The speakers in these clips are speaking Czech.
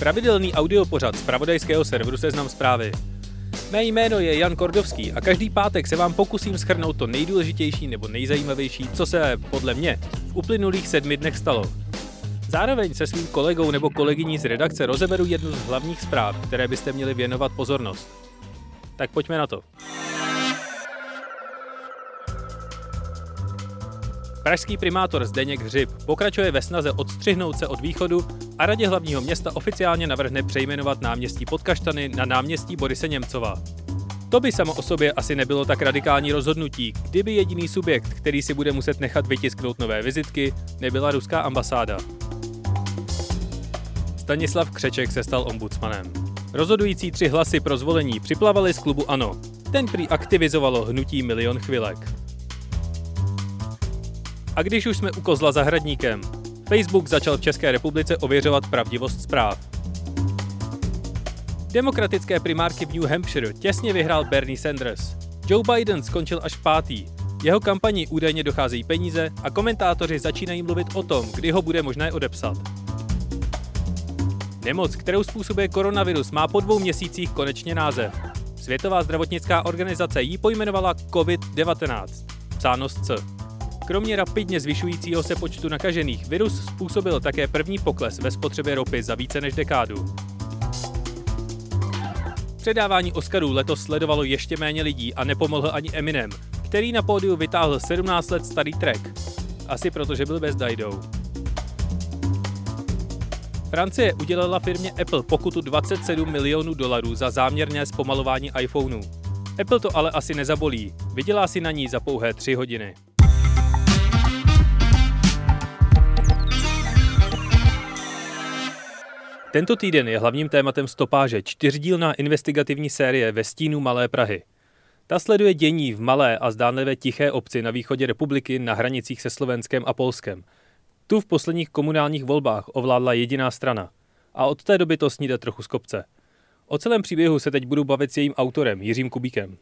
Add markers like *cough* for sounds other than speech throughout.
Pravidelný audiopořad z pravodajského serveru Seznam zprávy. Mé jméno je Jan Kordovský a každý pátek se vám pokusím schrnout to nejdůležitější nebo nejzajímavější, co se, podle mě, v uplynulých sedmi dnech stalo. Zároveň se svým kolegou nebo kolegyní z redakce rozeberu jednu z hlavních zpráv, které byste měli věnovat pozornost. Tak pojďme na to. Pražský primátor Zdeněk Hřib pokračuje ve snaze odstřihnout se od východu a radě hlavního města oficiálně navrhne přejmenovat náměstí Podkaštany na náměstí Borise Němcova. To by samo o sobě asi nebylo tak radikální rozhodnutí, kdyby jediný subjekt, který si bude muset nechat vytisknout nové vizitky, nebyla ruská ambasáda. Stanislav Křeček se stal ombudsmanem. Rozhodující tři hlasy pro zvolení připlavali z klubu ANO. Ten prý aktivizovalo hnutí Milion chvilek. A když už jsme u kozla zahradníkem, Facebook začal v České republice ověřovat pravdivost zpráv. Demokratické primárky v New Hampshire těsně vyhrál Bernie Sanders. Joe Biden skončil až pátý. Jeho kampani údajně docházejí peníze a komentátoři začínají mluvit o tom, kdy ho bude možné odepsat. Nemoc, kterou způsobuje koronavirus, má po dvou měsících konečně název. Světová zdravotnická organizace ji pojmenovala COVID-19, psáno C. Kromě rapidně zvyšujícího se počtu nakažených, virus způsobil také první pokles ve spotřebě ropy za více než dekádu. Předávání Oscarů letos sledovalo ještě méně lidí a nepomohl ani Eminem, který na pódiu vytáhl 17 let starý track. Asi protože byl bez Dajdou. Francie udělala firmě Apple pokutu 27 milionů dolarů za záměrné zpomalování iPhoneů. Apple to ale asi nezabolí, vydělá si na ní za pouhé 3 hodiny. Tento týden je hlavním tématem stopáže čtyřdílná investigativní série ve stínu Malé Prahy. Ta sleduje dění v malé a zdánlivě tiché obci na východě republiky na hranicích se Slovenskem a Polskem. Tu v posledních komunálních volbách ovládla jediná strana. A od té doby to sníde trochu z kopce. O celém příběhu se teď budu bavit s jejím autorem, Jiřím Kubíkem.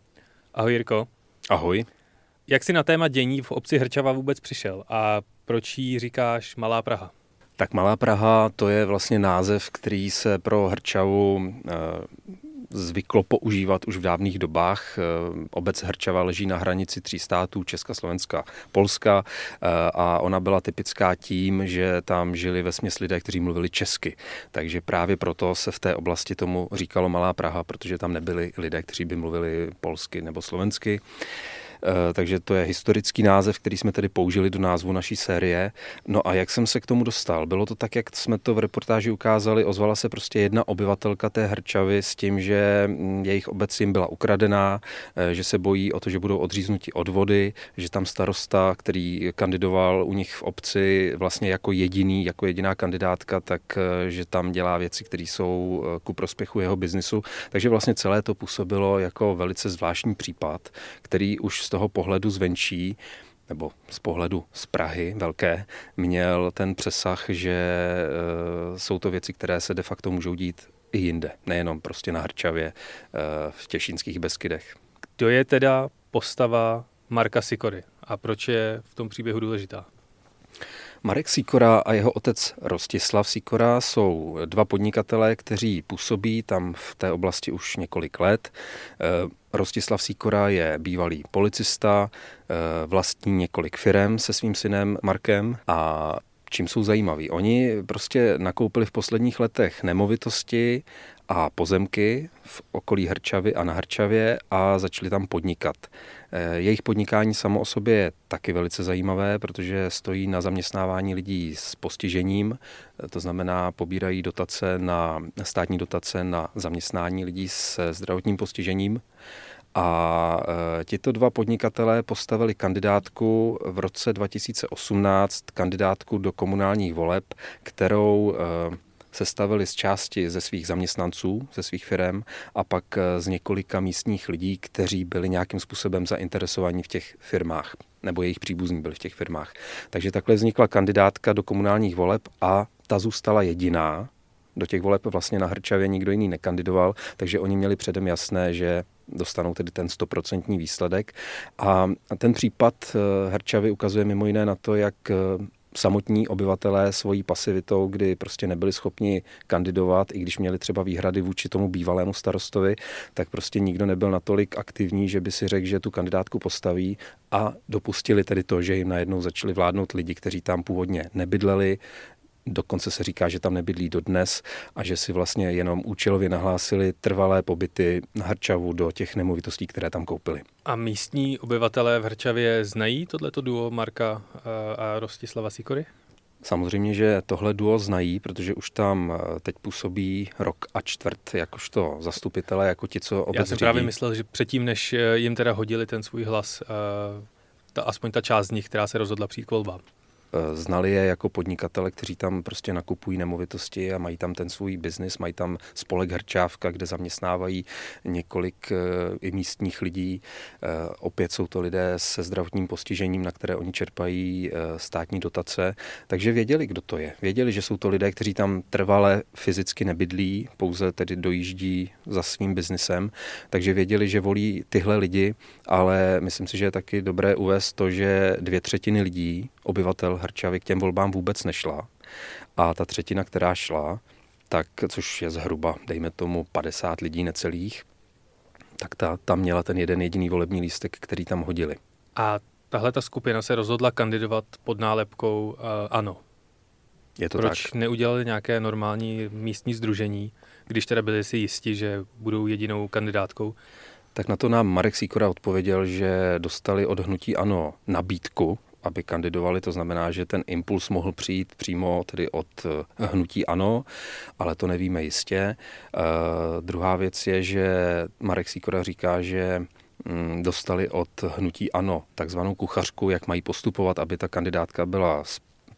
Ahoj Jirko. Ahoj. Jak jsi na téma dění v obci Hrčava vůbec přišel a proč jí říkáš Malá Praha? Tak Malá Praha to je vlastně název, který se pro Hrčavu eh, zvyklo používat už v dávných dobách. Eh, obec Hrčava leží na hranici tří států, Česka, Slovenska, Polska eh, a ona byla typická tím, že tam žili ve směs lidé, kteří mluvili česky. Takže právě proto se v té oblasti tomu říkalo Malá Praha, protože tam nebyli lidé, kteří by mluvili polsky nebo slovensky. Eh, takže to je historický název, který jsme tedy použili do názvu naší série. No a jak jsem se k tomu dostal? Bylo to tak, jak jsme to v reportáži ukázali, ozvala se prostě jedna obyvatelka té Hrčavy s tím, že mm, jejich obec jim byla ukradená, eh, že se bojí o to, že budou odříznuti od vody, že tam starosta, který kandidoval u nich v obci vlastně jako jediný, jako jediná kandidátka, tak eh, že tam dělá věci, které jsou ku prospěchu jeho biznisu. Takže vlastně celé to působilo jako velice zvláštní případ, který už z toho pohledu zvenčí, nebo z pohledu z Prahy velké, měl ten přesah, že e, jsou to věci, které se de facto můžou dít i jinde, nejenom prostě na Hrčavě e, v Těšínských Beskydech. Kdo je teda postava Marka Sikory a proč je v tom příběhu důležitá? Marek Sikora a jeho otec Rostislav Sikora jsou dva podnikatelé, kteří působí tam v té oblasti už několik let. Eh, Rostislav Sikora je bývalý policista, eh, vlastní několik firem se svým synem Markem a čím jsou zajímaví. Oni prostě nakoupili v posledních letech nemovitosti a pozemky v okolí Hrčavy a na Hrčavě a začali tam podnikat. Eh, jejich podnikání samo o sobě je taky velice zajímavé, protože stojí na zaměstnávání lidí s postižením, eh, to znamená pobírají dotace na, státní dotace na zaměstnání lidí se zdravotním postižením. A e, tito dva podnikatelé postavili kandidátku v roce 2018, kandidátku do komunálních voleb, kterou sestavili z části ze svých zaměstnanců, ze svých firm a pak z několika místních lidí, kteří byli nějakým způsobem zainteresovaní v těch firmách nebo jejich příbuzní byli v těch firmách. Takže takhle vznikla kandidátka do komunálních voleb a ta zůstala jediná. Do těch voleb vlastně na Hrčavě nikdo jiný nekandidoval, takže oni měli předem jasné, že dostanou tedy ten stoprocentní výsledek. A ten případ eh, Hrčavy ukazuje mimo jiné na to, jak eh, samotní obyvatelé svojí pasivitou, kdy prostě nebyli schopni kandidovat, i když měli třeba výhrady vůči tomu bývalému starostovi, tak prostě nikdo nebyl natolik aktivní, že by si řekl, že tu kandidátku postaví a dopustili tedy to, že jim najednou začali vládnout lidi, kteří tam původně nebydleli, Dokonce se říká, že tam nebydlí dodnes a že si vlastně jenom účelově nahlásili trvalé pobyty na Hrčavu do těch nemovitostí, které tam koupili. A místní obyvatelé v Hrčavě znají tohleto duo Marka eh, a Rostislava Sikory? Samozřejmě, že tohle duo znají, protože už tam eh, teď působí rok a čtvrt jakožto zastupitele, jako ti, co obec Já jsem řídí. právě myslel, že předtím, než eh, jim teda hodili ten svůj hlas, ta, aspoň ta část z nich, která se rozhodla přijít k volbám. Eh, znali je jako podnikatele, kteří tam prostě nakupují nemovitosti a mají tam ten svůj biznis, mají tam spolek Hrčávka, kde zaměstnávají několik eh, i místních lidí. Eh, opět jsou to lidé se zdravotním postižením, na které oni čerpají státní dotace, takže věděli, kdo to je. Věděli, že jsou to lidé, kteří tam trvale fyzicky nebydlí, pouze tedy dojíždí za svým biznisem, takže věděli, že volí tyhle lidi, ale myslím si, že je taky dobré uvést to, že dvě třetiny lidí, obyvatel Hrčavy k těm volbám vůbec nešla. A ta třetina, která šla, tak, což je zhruba, dejme tomu, 50 lidí necelých, tak ta tam měla ten jeden jediný volební lístek, který tam hodili. A tahle ta skupina se rozhodla kandidovat pod nálepkou uh, ANO. Je to Proč tak. neudělali nějaké normální místní združení, když teda byli si jisti, že budou jedinou kandidátkou? Tak na to nám Marek Sýkora odpověděl, že dostali od hnutí ANO nabídku aby kandidovali. To znamená, že ten impuls mohl přijít přímo tedy od eh, hnutí ANO, ale to nevíme jistě. Uh, druhá věc je, že Marek Sikora říká, že mm, dostali od hnutí ANO takzvanou kuchařku, jak mají postupovat, aby ta kandidátka byla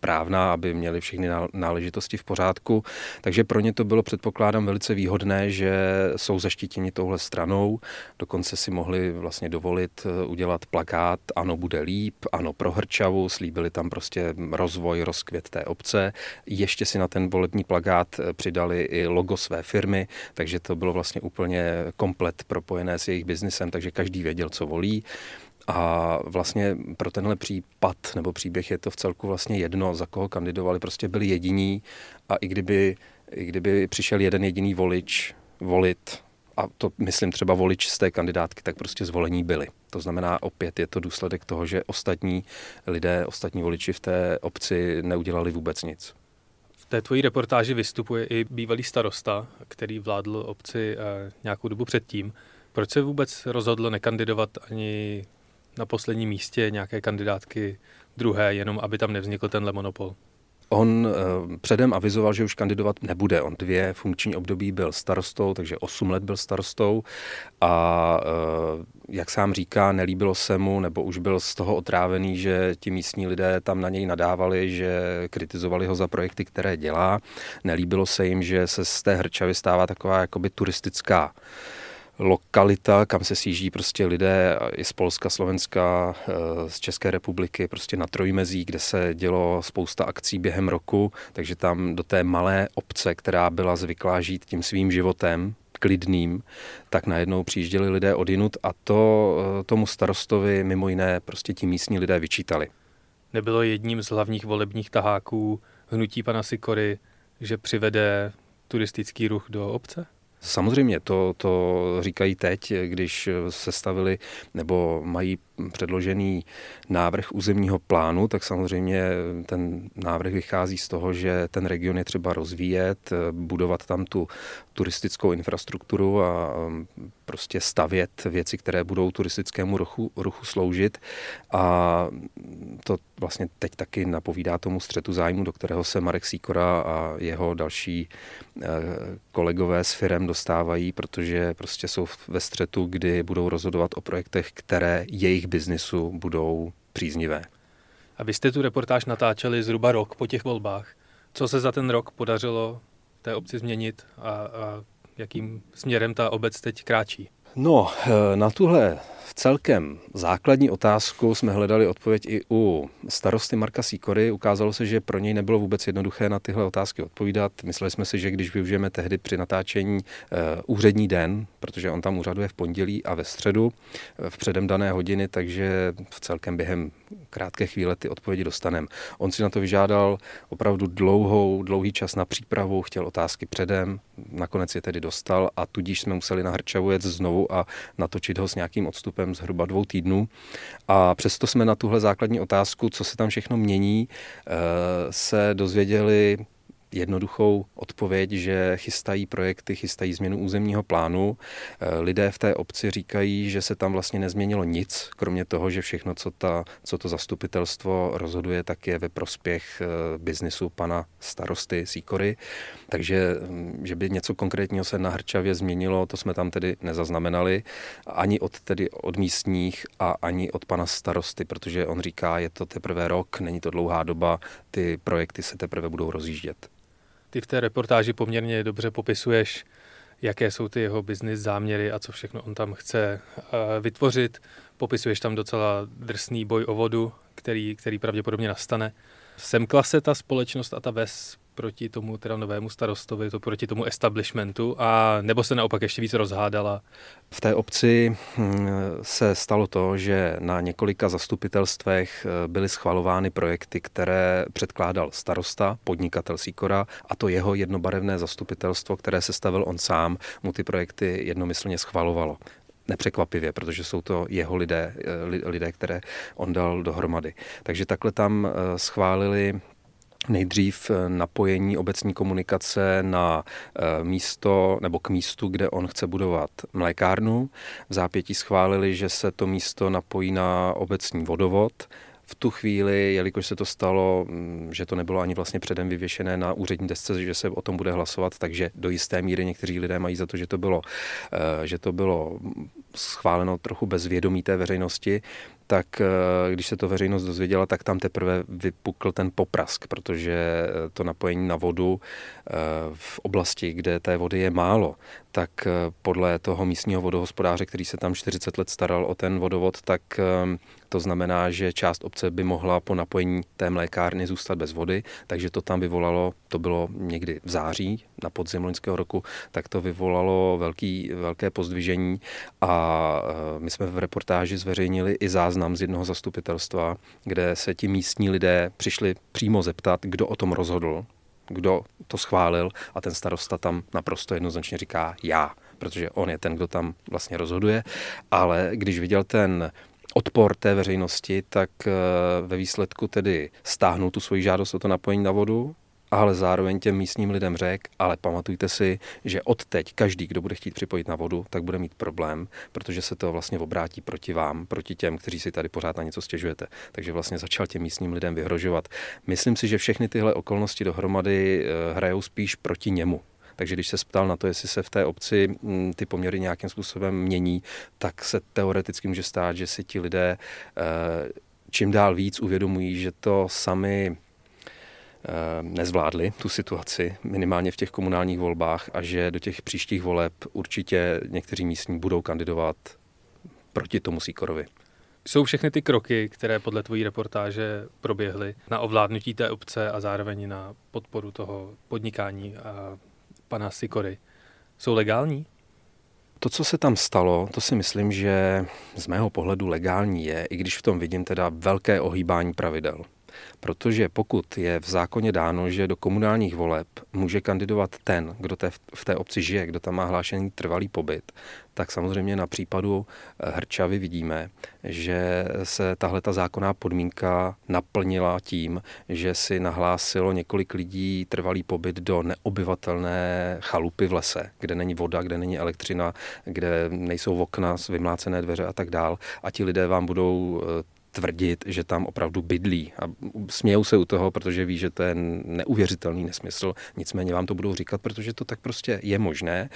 správná, aby měli všechny náležitosti v pořádku. Takže pro ně to bylo, předpokládám, velice výhodné, že jsou zaštítěni touhle stranou. Dokonce si mohli vlastně dovolit eh, udělat plakát Ano bude líp, Ano pro Hrčavu, slíbili tam prostě rozvoj, rozkvět té obce. Ještě si na ten volební plakát eh, přidali i logo své firmy, takže to bylo vlastně úplně komplet propojené s jejich biznesem, takže každý věděl, co volí. A vlastně pro tenhle případ nebo příběh je to v celku vlastně jedno, za koho kandidovali, prostě byli jediní a i kdyby, i kdyby přišel jeden jediný volič volit, a to myslím třeba volič z té kandidátky, tak prostě zvolení byli. To znamená, opět je to důsledek toho, že ostatní lidé, ostatní voliči v té obci neudělali vůbec nic. V té tvojí reportáži vystupuje i bývalý starosta, který vládl obci eh, nějakou dobu předtím. Proč se vůbec rozhodl nekandidovat ani na posledním místě nějaké kandidátky druhé, jenom aby tam nevznikl tenhle monopol? On uh, předem avizoval, že už kandidovat nebude. On dvě funkční období byl starostou, takže 8 let byl starostou a uh, jak sám říká, nelíbilo se mu, nebo už byl z toho otrávený, že ti místní lidé tam na něj nadávali, že kritizovali ho za projekty, které dělá. Nelíbilo se jim, že se z té Hrčavy stává taková jakoby turistická lokalita, kam se sjíždí prostě lidé i z Polska, Slovenska, eh, z České republiky, prostě na Trojmezí, kde se dělo spousta akcí během roku, takže tam do té malé obce, která byla zvyklá žít tím svým životem, klidným, tak najednou přijížděli lidé odinut a to eh, tomu starostovi mimo jiné prostě ti místní lidé vyčítali. Nebylo jedním z hlavních volebních taháků hnutí pana Sikory, že přivede turistický ruch do obce? Samozřejmě, to, to říkají teď, když se stavili nebo mají předložený návrh územního plánu, tak samozřejmě ten návrh vychází z toho, že ten region je třeba rozvíjet, budovat tam tu turistickou infrastrukturu a prostě stavět věci, které budou turistickému ruchu, ruchu sloužit. A to vlastně teď taky napovídá tomu střetu zájmu, do kterého se Marek Sýkora a jeho další eh, kolegové s firem dostávají, protože prostě jsou ve střetu, kdy budou rozhodovat o projektech, které jejich biznisu budou příznivé. A vy jste tu reportáž natáčeli zhruba rok po těch volbách. Co se za ten rok podařilo té obci změnit a, a jakým směrem ta obec teď kráčí? No, eh, na tuhle celkem základní otázku jsme hledali odpověď i u starosty Marka Sýkory. Ukázalo se, že pro něj nebylo vůbec jednoduché na tyhle otázky odpovídat. Mysleli jsme si, že když využijeme tehdy při natáčení uh, úřední den, protože on tam úřaduje v pondělí a ve středu v předem dané hodiny, takže v celkem během krátké chvíle ty odpovědi dostaneme. On si na to vyžádal opravdu dlouhou, dlouhý čas na přípravu, chtěl otázky předem, nakonec je tedy dostal a tudíž jsme museli na Hrčavu jet znovu a natočit ho s nějakým odstupem zhruba dvou týdnů. A přesto jsme na tuhle základní otázku, co se tam všechno mění, eh, se dozvěděli jednoduchou odpověď, že chystají projekty, chystají změnu územního plánu. Eh, lidé v té obci říkají, že se tam vlastně nezměnilo nic, kromě toho, že všechno, co, ta, co to zastupitelstvo rozhoduje, tak je ve prospěch eh, biznisu pana starosty Sýkory. Takže, hm, že by něco konkrétního se na Hrčavě změnilo, to jsme tam tedy nezaznamenali, ani od, tedy od místních a ani od pana starosty, protože on říká, je to teprve rok, není to dlouhá doba, ty projekty se teprve budou rozjíždět. Ty v té reportáži poměrně dobře popisuješ, jaké jsou ty jeho business záměry a co všechno on tam chce eh, vytvořit. Popisuješ tam docela drsný boj o vodu, který, který pravděpodobně nastane. Semkla se ta společnost a ta ves proti tomu teda novému starostovi, to proti tomu establishmentu, a nebo se naopak ještě víc rozhádala? V té obci hm, se stalo to, že na několika zastupitelstvech eh, byly schvalovány projekty, které předkládal starosta, podnikatel Sikora, a to jeho jednobarevné zastupitelstvo, které se stavil on sám, mu ty projekty jednomyslně schvalovalo nepřekvapivě, protože jsou to jeho lidé, eh, lidé, které on dal dohromady. Takže takhle tam eh, schválili nejdřív eh, napojení obecní komunikace na eh, místo nebo k místu, kde on chce budovat mlékárnu. V zápětí schválili, že se to místo napojí na obecní vodovod. V tu chvíli, jelikož se to stalo, mm, že to nebylo ani vlastně předem vyvěšené na úřední desce, že se o tom bude hlasovat, takže do jisté míry někteří lidé mají za to, že to bylo, eh, že to bylo schváleno trochu bez vědomí té veřejnosti, tak eh, když se to veřejnost dozvěděla, tak tam teprve vypukl ten poprask, protože eh, to napojení na vodu eh, v oblasti, kde té vody je málo, tak podle toho místního vodohospodáře, který se tam 40 let staral o ten vodovod, tak to znamená, že část obce by mohla po napojení té mlékárny zůstat bez vody, takže to tam vyvolalo, to bylo někdy v září na podzim loňského roku, tak to vyvolalo velký, velké pozdvižení a my jsme v reportáži zveřejnili i záznam z jednoho zastupitelstva, kde se ti místní lidé přišli přímo zeptat, kdo o tom rozhodl, kdo to schválil a ten starosta tam naprosto jednoznačně říká já, protože on je ten, kdo tam vlastně rozhoduje, ale když viděl ten odpor té veřejnosti, tak eh, ve výsledku tedy stáhnul tu svoji žádost o to napojení na vodu, ale zároveň těm místním lidem řek, ale pamatujte si, že od teď každý, kdo bude chtít připojit na vodu, tak bude mít problém, protože se to vlastně obrátí proti vám, proti těm, kteří si tady pořád na něco stěžujete. Takže vlastně začal těm místním lidem vyhrožovat. Myslím si, že všechny tyhle okolnosti dohromady eh, hrajou spíš proti němu, takže když se ptal na to, jestli se v té obci mm, ty poměry nějakým způsobem mění, tak se teoreticky může stát, že si ti lidé eh, čím dál víc uvědomují, že to sami nezvládli tu situaci, minimálně v těch komunálních volbách a že do těch příštích voleb určitě někteří místní budou kandidovat proti tomu Síkorovi. Jsou všechny ty kroky, které podle tvojí reportáže proběhly na ovládnutí té obce a zároveň na podporu toho podnikání a pana Sikory jsou legální? To, co se tam stalo, to si myslím, že z mého pohledu legální je, i když v tom vidím teda velké ohýbání pravidel. Protože pokud je v zákoně dáno, že do komunálních voleb může kandidovat ten, kdo te, v té obci žije, kdo tam má hlášený trvalý pobyt, tak samozřejmě na případu eh, Hrčavy vidíme, že se tahle ta zákonná podmínka naplnila tím, že si nahlásilo několik lidí trvalý pobyt do neobyvatelné chalupy v lese, kde není voda, kde není elektřina, kde nejsou okna, vymlácené dveře a tak dál. A ti lidé vám budou eh, tvrdit, že tam opravdu bydlí. A smějou se u toho, protože ví, že to je neuvěřitelný nesmysl. Nicméně vám to budou říkat, protože to tak prostě je možné.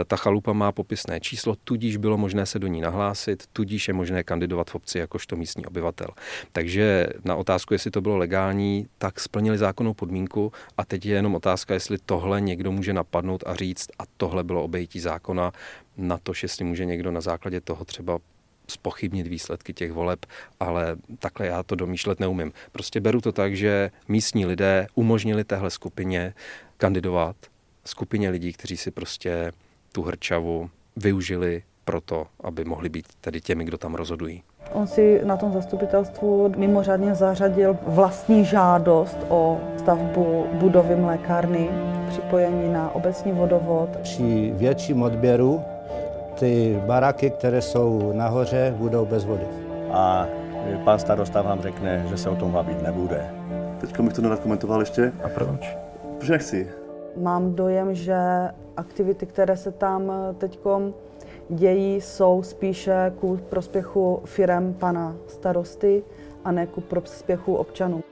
E, ta chalupa má popisné číslo, tudíž bylo možné se do ní nahlásit, tudíž je možné kandidovat v obci jakožto místní obyvatel. Takže na otázku, jestli to bylo legální, tak splnili zákonnou podmínku a teď je jenom otázka, jestli tohle někdo může napadnout a říct a tohle bylo obejití zákona, na to, jestli může někdo na základě toho třeba spochybnit výsledky těch voleb, ale takhle já to domýšlet neumím. Prostě beru to tak, že místní lidé umožnili téhle skupině kandidovat, skupině lidí, kteří si prostě tu hrčavu využili proto, aby mohli být tedy těmi, kdo tam rozhodují. On si na tom zastupitelstvu mimořádně zařadil vlastní žádost o stavbu budovy mlékárny, připojení na obecní vodovod. Při větším odběru ty baraky, které jsou nahoře, budou bez vody. A pan starosta vám řekne, že se o tom bavit nebude. Teďka bych to nerad komentoval ještě. A proč? Protože nechci. Mám dojem, že aktivity, které se tam teď dějí, jsou spíše ku prospěchu firem pana starosty a ne ku prospěchu občanů.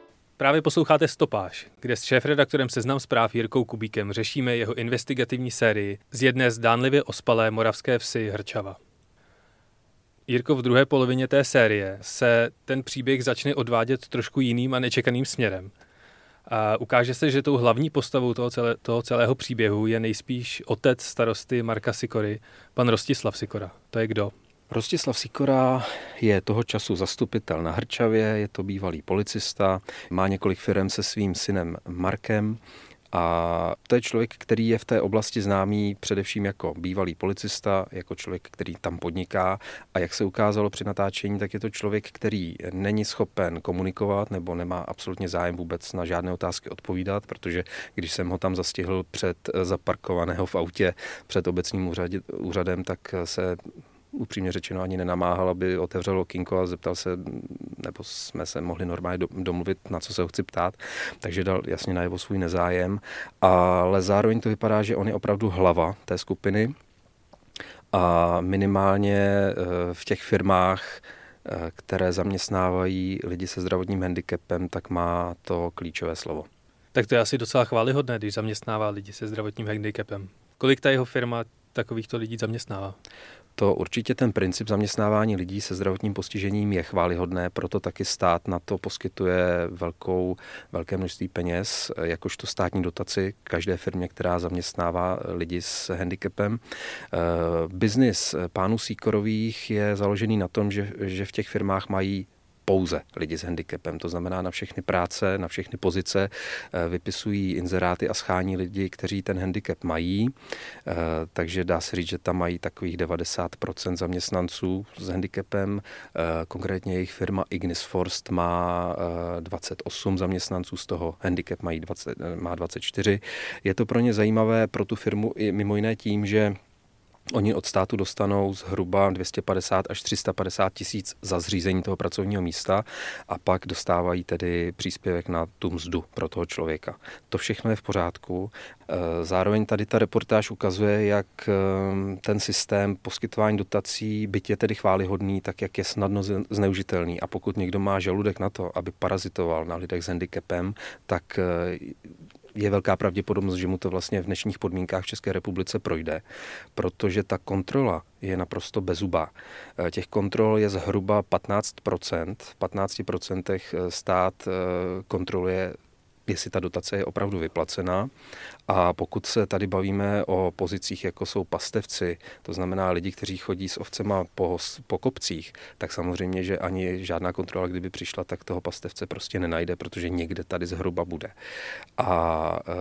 Právě posloucháte Stopáž, kde s šéf-redaktorem Seznam zpráv Jirkou Kubíkem řešíme jeho investigativní sérii z jedné zdánlivě ospalé moravské vsi Hrčava. Jirko, v druhé polovině té série se ten příběh začne odvádět trošku jiným a nečekaným směrem. A ukáže se, že tou hlavní postavou toho, celé, toho celého příběhu je nejspíš otec starosty Marka Sikory, pan Rostislav Sikora. To je kdo? Rostislav Sikora je toho času zastupitel na Hrčavě, je to bývalý policista, má několik firm se svým synem Markem a to je člověk, který je v té oblasti známý především jako bývalý policista, jako člověk, který tam podniká. A jak se ukázalo při natáčení, tak je to člověk, který není schopen komunikovat nebo nemá absolutně zájem vůbec na žádné otázky odpovídat, protože když jsem ho tam zastihl před zaparkovaného v autě před obecním úřadem, tak se upřímně řečeno ani nenamáhal, aby otevřel okinko a zeptal se, nebo jsme se mohli normálně domluvit, na co se ho chci ptát, takže dal jasně najevo svůj nezájem, ale zároveň to vypadá, že on je opravdu hlava té skupiny a minimálně eh, v těch firmách, eh, které zaměstnávají lidi se zdravotním handicapem, tak má to klíčové slovo. Tak to je asi docela chválihodné, když zaměstnává lidi se zdravotním handicapem. Kolik ta jeho firma takovýchto lidí zaměstnává? To určitě ten princip zaměstnávání lidí se zdravotním postižením je chválihodné, proto taky stát na to poskytuje velkou, velké množství peněz, jakožto státní dotaci každé firmě, která zaměstnává lidi s handicapem. Eh, biznis pánů Síkorových je založený na tom, že, že v těch firmách mají pouze lidi s handicapem. To znamená na všechny práce, na všechny pozice eh, vypisují inzeráty a schání lidi, kteří ten handicap mají. Eh, takže dá se říct, že tam mají takových 90% zaměstnanců s handicapem. Eh, konkrétně jejich firma Ignis Forst má 28 zaměstnanců, z toho handicap mají 20, má 24. Je to pro ně zajímavé pro tu firmu i mimo jiné tím, že Oni od státu dostanou zhruba 250 až 350 tisíc za zřízení toho pracovního místa a pak dostávají tedy příspěvek na tu mzdu pro toho člověka. To všechno je v pořádku. E, zároveň tady ta reportáž ukazuje, jak e, ten systém poskytování dotací, byť je tedy chválihodný, tak jak je snadno zneužitelný. A pokud někdo má žaludek na to, aby parazitoval na lidech s handicapem, tak e, je velká pravděpodobnost, že mu to vlastně v dnešních podmínkách v České republice projde, protože ta kontrola je naprosto bezubá. Eh, těch kontrol je zhruba 15%. V 15% stát eh, kontroluje jestli ta dotace je opravdu vyplacená. A pokud se tady bavíme o pozicích, jako jsou pastevci, to znamená lidi, kteří chodí s ovcema po, po kopcích, tak samozřejmě, že ani žádná kontrola, kdyby přišla, tak toho pastevce prostě nenajde, protože někde tady zhruba bude. A e,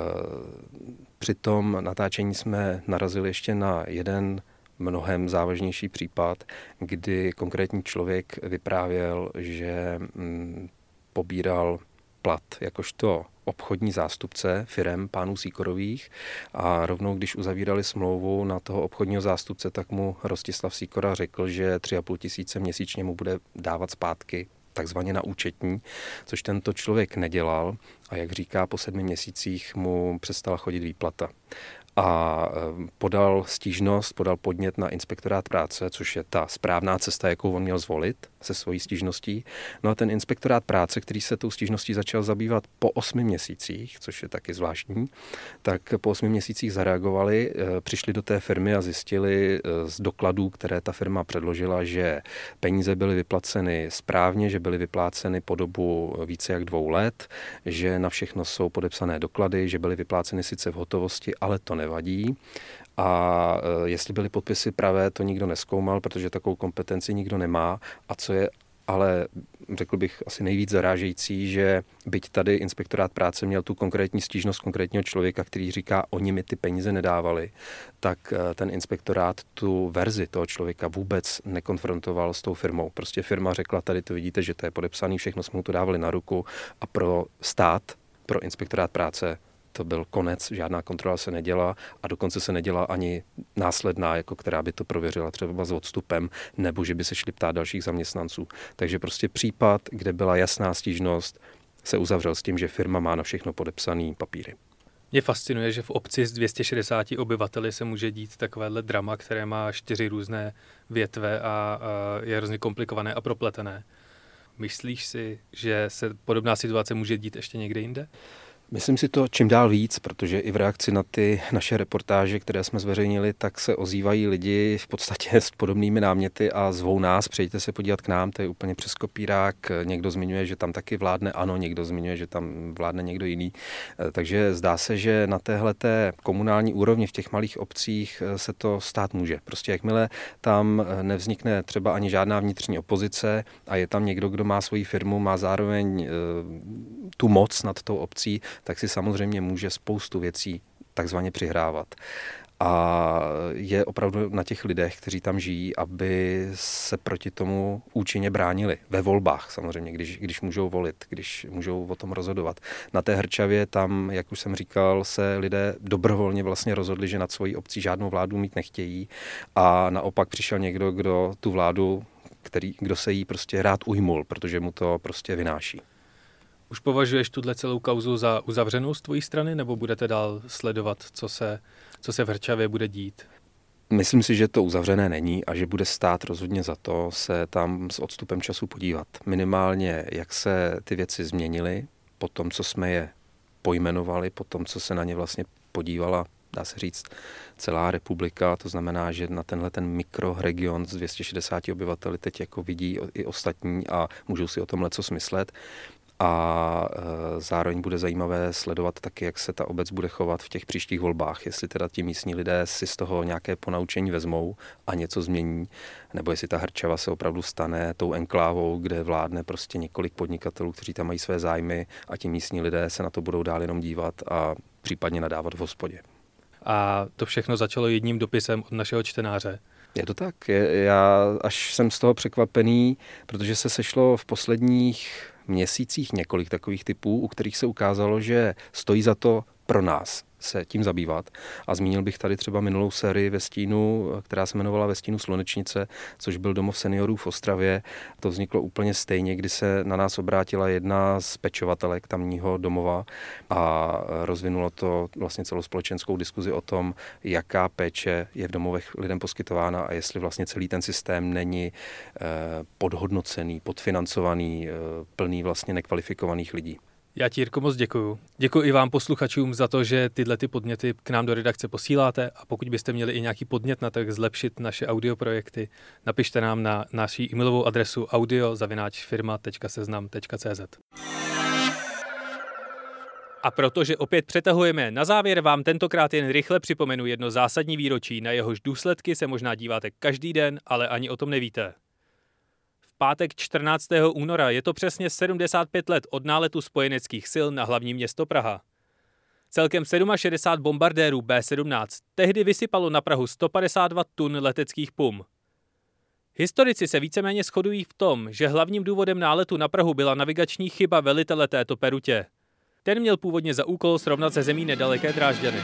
při tom natáčení jsme narazili ještě na jeden mnohem závažnější případ, kdy konkrétní člověk vyprávěl, že mm, pobíral plat jakožto obchodní zástupce firem pánů Síkorových a rovnou, když uzavírali smlouvu na toho obchodního zástupce, tak mu Rostislav Síkora řekl, že 3,5 tisíce měsíčně mu bude dávat zpátky takzvaně na účetní, což tento člověk nedělal a jak říká, po sedmi měsících mu přestala chodit výplata. A podal stížnost, podal podnět na inspektorát práce, což je ta správná cesta, jakou on měl zvolit se svojí stížností. No a ten inspektorát práce, který se tou stížností začal zabývat po osmi měsících, což je taky zvláštní, tak po osmi měsících zareagovali, přišli do té firmy a zjistili z dokladů, které ta firma předložila, že peníze byly vyplaceny správně, že byly vypláceny po dobu více jak dvou let, že na všechno jsou podepsané doklady, že byly vypláceny sice v hotovosti, ale to nevadí. A e, jestli byly podpisy pravé, to nikdo neskoumal, protože takovou kompetenci nikdo nemá. A co je ale řekl bych asi nejvíc zarážející, že byť tady inspektorát práce měl tu konkrétní stížnost konkrétního člověka, který říká, oni mi ty peníze nedávali, tak eh, ten inspektorát tu verzi toho člověka vůbec nekonfrontoval s tou firmou. Prostě firma řekla, tady to vidíte, že to je podepsaný, všechno jsme mu to dávali na ruku a pro stát, pro inspektorát práce to byl konec, žádná kontrola se nedělá a dokonce se nedělá ani následná, jako která by to prověřila třeba s odstupem, nebo že by se šli ptát dalších zaměstnanců. Takže prostě případ, kde byla jasná stížnost, se uzavřel s tím, že firma má na všechno podepsaný papíry. Mě fascinuje, že v obci s 260 obyvateli se může dít takovéhle drama, které má čtyři různé větve a, je hrozně komplikované a propletené. Myslíš si, že se podobná situace může dít ještě někde jinde? Myslím si to čím dál víc, protože i v reakci na ty naše reportáže, které jsme zveřejnili, tak se ozývají lidi v podstatě *laughs* s podobnými náměty a zvou nás, přejďte se podívat k nám, to je úplně přes kopírák. Někdo zmiňuje, že tam taky vládne ano, někdo zmiňuje, že tam vládne někdo jiný. Eh, takže zdá se, že na téhle komunální úrovni v těch malých obcích eh, se to stát může. Prostě jakmile tam eh, nevznikne třeba ani žádná vnitřní opozice a je tam někdo, kdo má svoji firmu, má zároveň tu moc nad tou obcí, tak si samozřejmě může spoustu věcí takzvaně přihrávat. A je opravdu na těch lidech, kteří tam žijí, aby se proti tomu účinně bránili. Ve volbách samozřejmě, když, když můžou volit, když můžou o tom rozhodovat. Na té Hrčavě tam, jak už jsem říkal, se lidé dobrovolně vlastně rozhodli, že nad svojí obcí žádnou vládu mít nechtějí. A naopak přišel někdo, kdo tu vládu, který, kdo se jí prostě rád ujmul, protože mu to prostě vynáší. Už považuješ tuhle celou kauzu za uzavřenou z tvojí strany, nebo budete dál sledovat, co se, co se v Hrčavě bude dít? Myslím si, že to uzavřené není a že bude stát rozhodně za to se tam s odstupem času podívat. Minimálně, jak se ty věci změnily, po tom, co jsme je pojmenovali, po tom, co se na ně vlastně podívala, dá se říct, celá republika. To znamená, že na tenhle ten mikroregion z 260 obyvateli teď jako vidí i ostatní a můžou si o tom co smyslet a e, zároveň bude zajímavé sledovat taky, jak se ta obec bude chovat v těch příštích volbách, jestli teda ti místní lidé si z toho nějaké ponaučení vezmou a něco změní, nebo jestli ta Hrčava se opravdu stane tou enklávou, kde vládne prostě několik podnikatelů, kteří tam mají své zájmy a ti místní lidé se na to budou dál jenom dívat a případně nadávat v hospodě. A to všechno začalo jedním dopisem od našeho čtenáře. Je to tak. Já až jsem z toho překvapený, protože se sešlo v posledních měsících několik takových typů, u kterých se ukázalo, že stojí za to pro nás se tím zabývat. A zmínil bych tady třeba minulou sérii ve stínu, která se jmenovala Ve stínu Slunečnice, což byl domov seniorů v Ostravě. To vzniklo úplně stejně, kdy se na nás obrátila jedna z pečovatelek tamního domova a rozvinulo to vlastně celospolečenskou diskuzi o tom, jaká péče je v domovech lidem poskytována a jestli vlastně celý ten systém není eh, podhodnocený, podfinancovaný, eh, plný vlastně nekvalifikovaných lidí. Já ti, Jirko, moc děkuju. Děkuji i vám posluchačům za to, že tyhle ty podněty k nám do redakce posíláte. A pokud byste měli i nějaký podnět na to, jak zlepšit naše audioprojekty, napište nám na naší e-mailovou adresu audio.firma.seznam.cz a protože opět přetahujeme, na závěr vám tentokrát jen rychle připomenu jedno zásadní výročí, na jehož důsledky se možná díváte každý den, ale ani o tom nevíte pátek 14. února je to přesně 75 let od náletu spojeneckých sil na hlavní město Praha. Celkem 67 bombardérů B-17 tehdy vysypalo na Prahu 152 tun leteckých pum. Historici se víceméně shodují v tom, že hlavním důvodem náletu na Prahu byla navigační chyba velitele této perutě. Ten měl původně za úkol srovnat se zemí nedaleké Drážďany.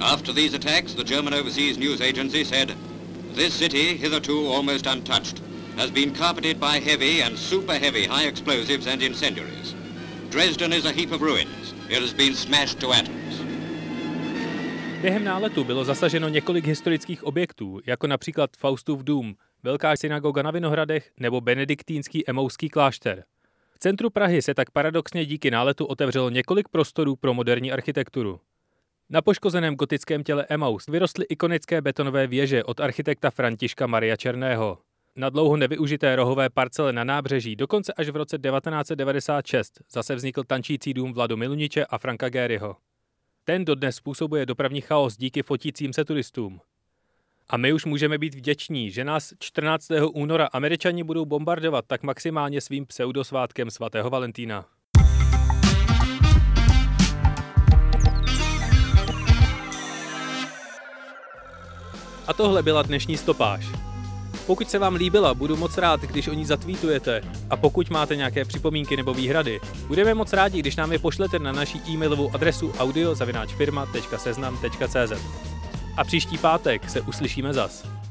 After these attacks, the German Overseas News Agency said, This city, hitherto almost untouched, has been carpeted by heavy and super heavy high explosives and incendiaries. Dresden is a heap of ruins. It has been smashed to atoms. Během náletu bylo zasaženo několik historických objektů, jako například Faustův dům, Velká synagoga na Vinohradech nebo benediktínský emouský klášter. V centru Prahy se tak paradoxně díky náletu otevřelo několik prostorů pro moderní architekturu. Na poškozeném gotickém těle Emaus vyrostly ikonické betonové věže od architekta Františka Maria Černého. Na dlouho nevyužité rohové parcele na nábřeží dokonce až v roce 1996 zase vznikl tančící dům Vladu Miluniče a Franka Géryho. Ten dodnes způsobuje dopravní chaos díky fotícím se turistům. A my už můžeme být vděční, že nás 14. února američani budou bombardovat tak maximálně svým pseudosvátkem svatého Valentína. A tohle byla dnešní stopáž. Pokud se vám líbila, budu moc rád, když o ní zatvítujete. A pokud máte nějaké připomínky nebo výhrady, budeme moc rádi, když nám je pošlete na naší e-mailovou adresu audio.firma.seznam.cz. A příští pátek se uslyšíme zas.